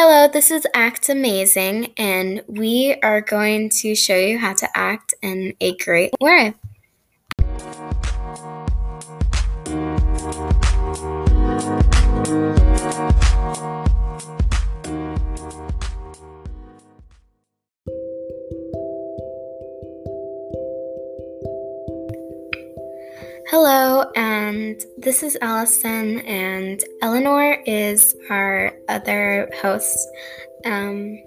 Hello, this is Act Amazing, and we are going to show you how to act in a great way. Hello, and this is Allison, and Eleanor is our other hosts. Um,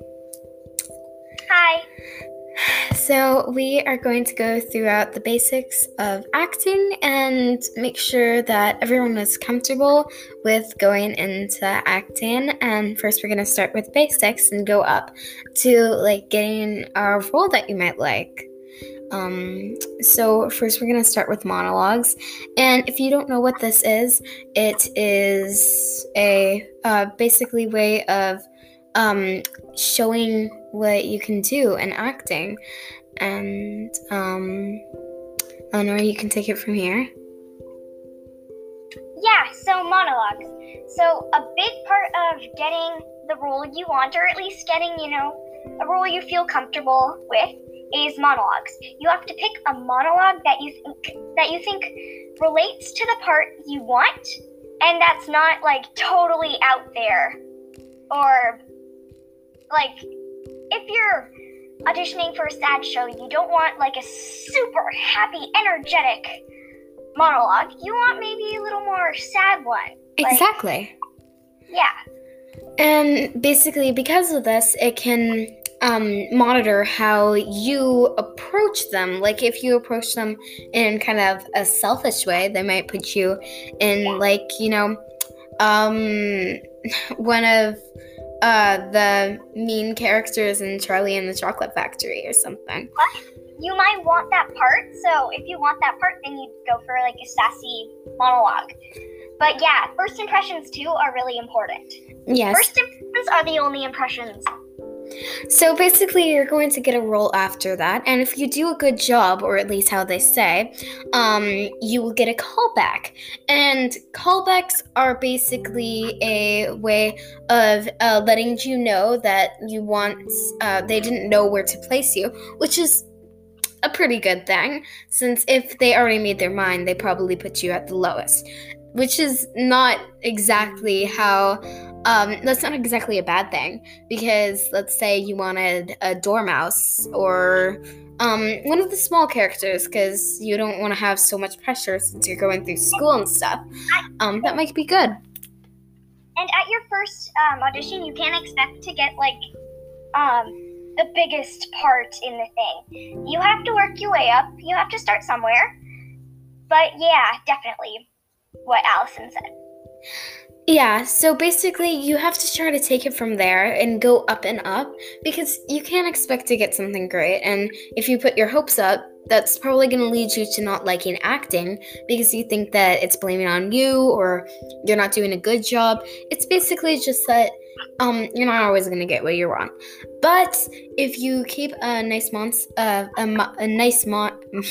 Hi. so, we are going to go throughout the basics of acting and make sure that everyone is comfortable with going into acting. And first, we're going to start with basics and go up to like getting a role that you might like. Um, so first we're gonna start with monologues, and if you don't know what this is, it is a uh, basically way of um, showing what you can do in acting, and um, Eleanor, you can take it from here. Yeah, so monologues. So a big part of getting the role you want, or at least getting, you know, a role you feel comfortable with, is monologues. You have to pick a monologue that you think that you think relates to the part you want, and that's not like totally out there, or like if you're auditioning for a sad show, you don't want like a super happy, energetic monologue. You want maybe a little more sad one. Like, Exactly. yeah. And basically, because of this, it can um, monitor how you approach them. Like, if you approach them in kind of a selfish way, they might put you in, like, you know, um, one of uh, the mean characters in Charlie and the Chocolate Factory or something. you might want that part. So if you want that part, then you'd go for like a sassy monologue. But yeah, first impressions too are really important. Yes. First impressions are the only impressions. So basically, you're going to get a role after that, and if you do a good job, or at least how they say, um, you will get a callback. And callbacks are basically a way of uh, letting you know that you want, uh, they didn't know where to place you, which is a pretty good thing, since if they already made their mind, they probably put you at the lowest, which is not exactly how um, that's not exactly a bad thing because let's say you wanted a dormouse or um, one of the small characters because you don't want to have so much pressure since you're going through school and stuff. Um, that might be good. And at your first um, audition, you can't expect to get like um, the biggest part in the thing. You have to work your way up. You have to start somewhere. But yeah, definitely what Allison said. Yeah, so basically, you have to try to take it from there and go up and up because you can't expect to get something great. And if you put your hopes up, that's probably going to lead you to not liking acting because you think that it's blaming on you or you're not doing a good job. It's basically just that um, you're not always going to get what you want. But if you keep a nice mons- uh, a, a nice mon-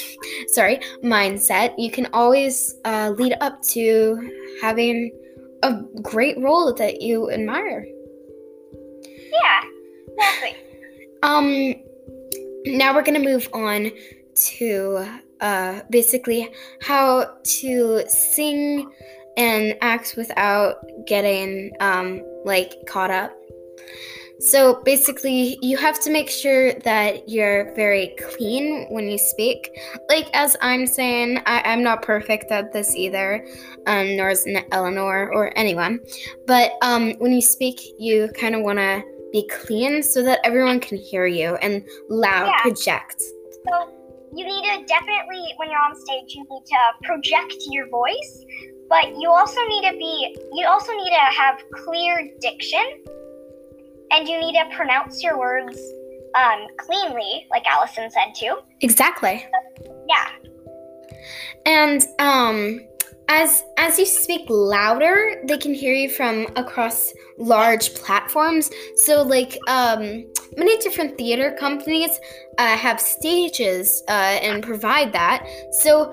sorry mindset, you can always uh, lead up to having a great role that you admire. Yeah, exactly. Um, now we're gonna move on to uh, basically how to sing and act without getting um, like caught up. So basically, you have to make sure that you're very clean when you speak. Like as I'm saying, I, I'm not perfect at this either, um, nor is Eleanor or anyone. But um, when you speak, you kind of want to be clean so that everyone can hear you and loud Yeah. project. So you need to definitely, when you're on stage, you need to project your voice, but you also need to be, you also need to have clear diction, and you need to pronounce your words um, cleanly, like Allison said too. Exactly. Yeah, And um as as you speak louder, they can hear you from across large platforms. So like um many different theater companies uh, have stages uh, and provide that. So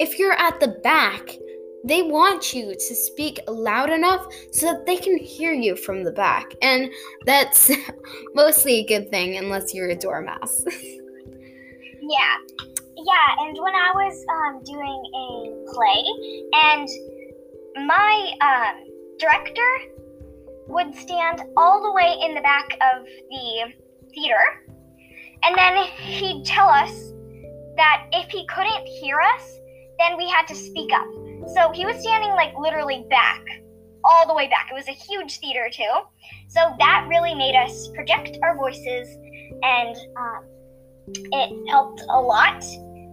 if you're at the back, they want you to speak loud enough so that they can hear you from the back. And that's mostly a good thing unless you're a dormouse. yeah. Yeah, and when I was um, doing a play, and my um, director would stand all the way in the back of the theater, and then he'd tell us that if he couldn't hear us, then we had to speak up. So he was standing like literally back, all the way back. It was a huge theater too. So that really made us project our voices, and um, it helped a lot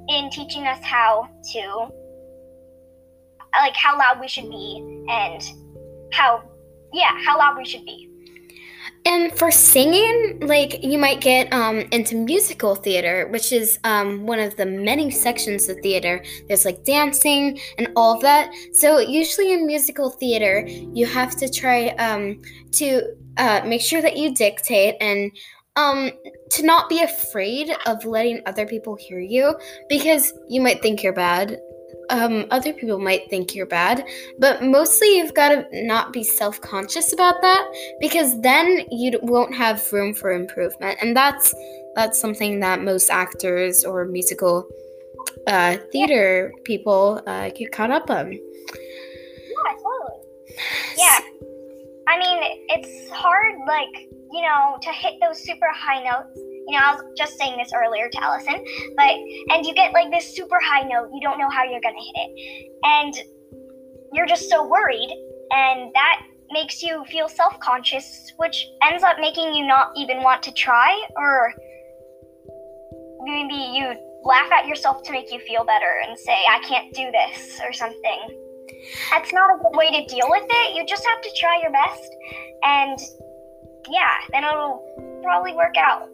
in teaching us how to, like, how loud we should be and how, yeah, how loud we should be. And for singing, like you might get um, into musical theater, which is um, one of the many sections of theater. There's like dancing and all of that. So usually in musical theater, you have to try um, to uh, make sure that you dictate and um, to not be afraid of letting other people hear you because you might think you're bad um, other people might think you're bad, but mostly you've got to not be self conscious about that because then you won't have room for improvement, and that's that's something that most actors or musical uh, theater people uh, get caught up on. Yeah, totally. Yeah, I mean it's hard, like you know, to hit those super high notes you know, I was just saying this earlier to Allison, but and you get like this super high note, you don't know how you're gonna hit it, and you're just so worried, and that makes you feel self-conscious, which ends up making you not even want to try, or maybe you laugh at yourself to make you feel better and say, "I can't do this" or something. That's not a good way to deal with it. You just have to try your best, and yeah, then it'll probably work out.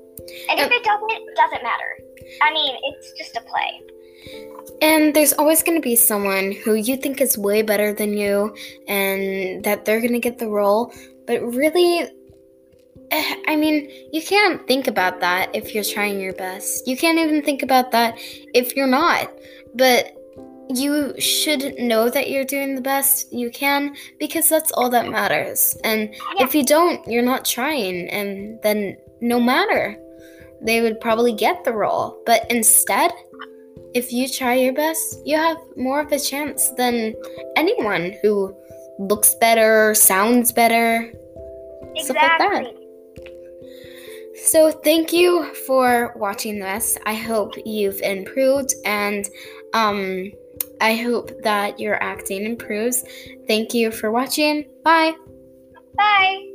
And if it doesn't, it doesn't matter. I mean, it's just a play. And there's always going to be someone who you think is way better than you and that they're going to get the role. But really, eh, I mean, you can't think about that if you're trying your best. You can't even think about that if you're not. But you should know that you're doing the best you can because that's all that matters. And yeah. if you don't, you're not trying, and then no matter they would probably get the role. But instead, if you try your best, you have more of a chance than anyone who looks better, sounds better, exactly. stuff like that. So, thank you for watching this. I hope you've improved and um, I hope that your acting improves. Thank you for watching. Bye. Bye.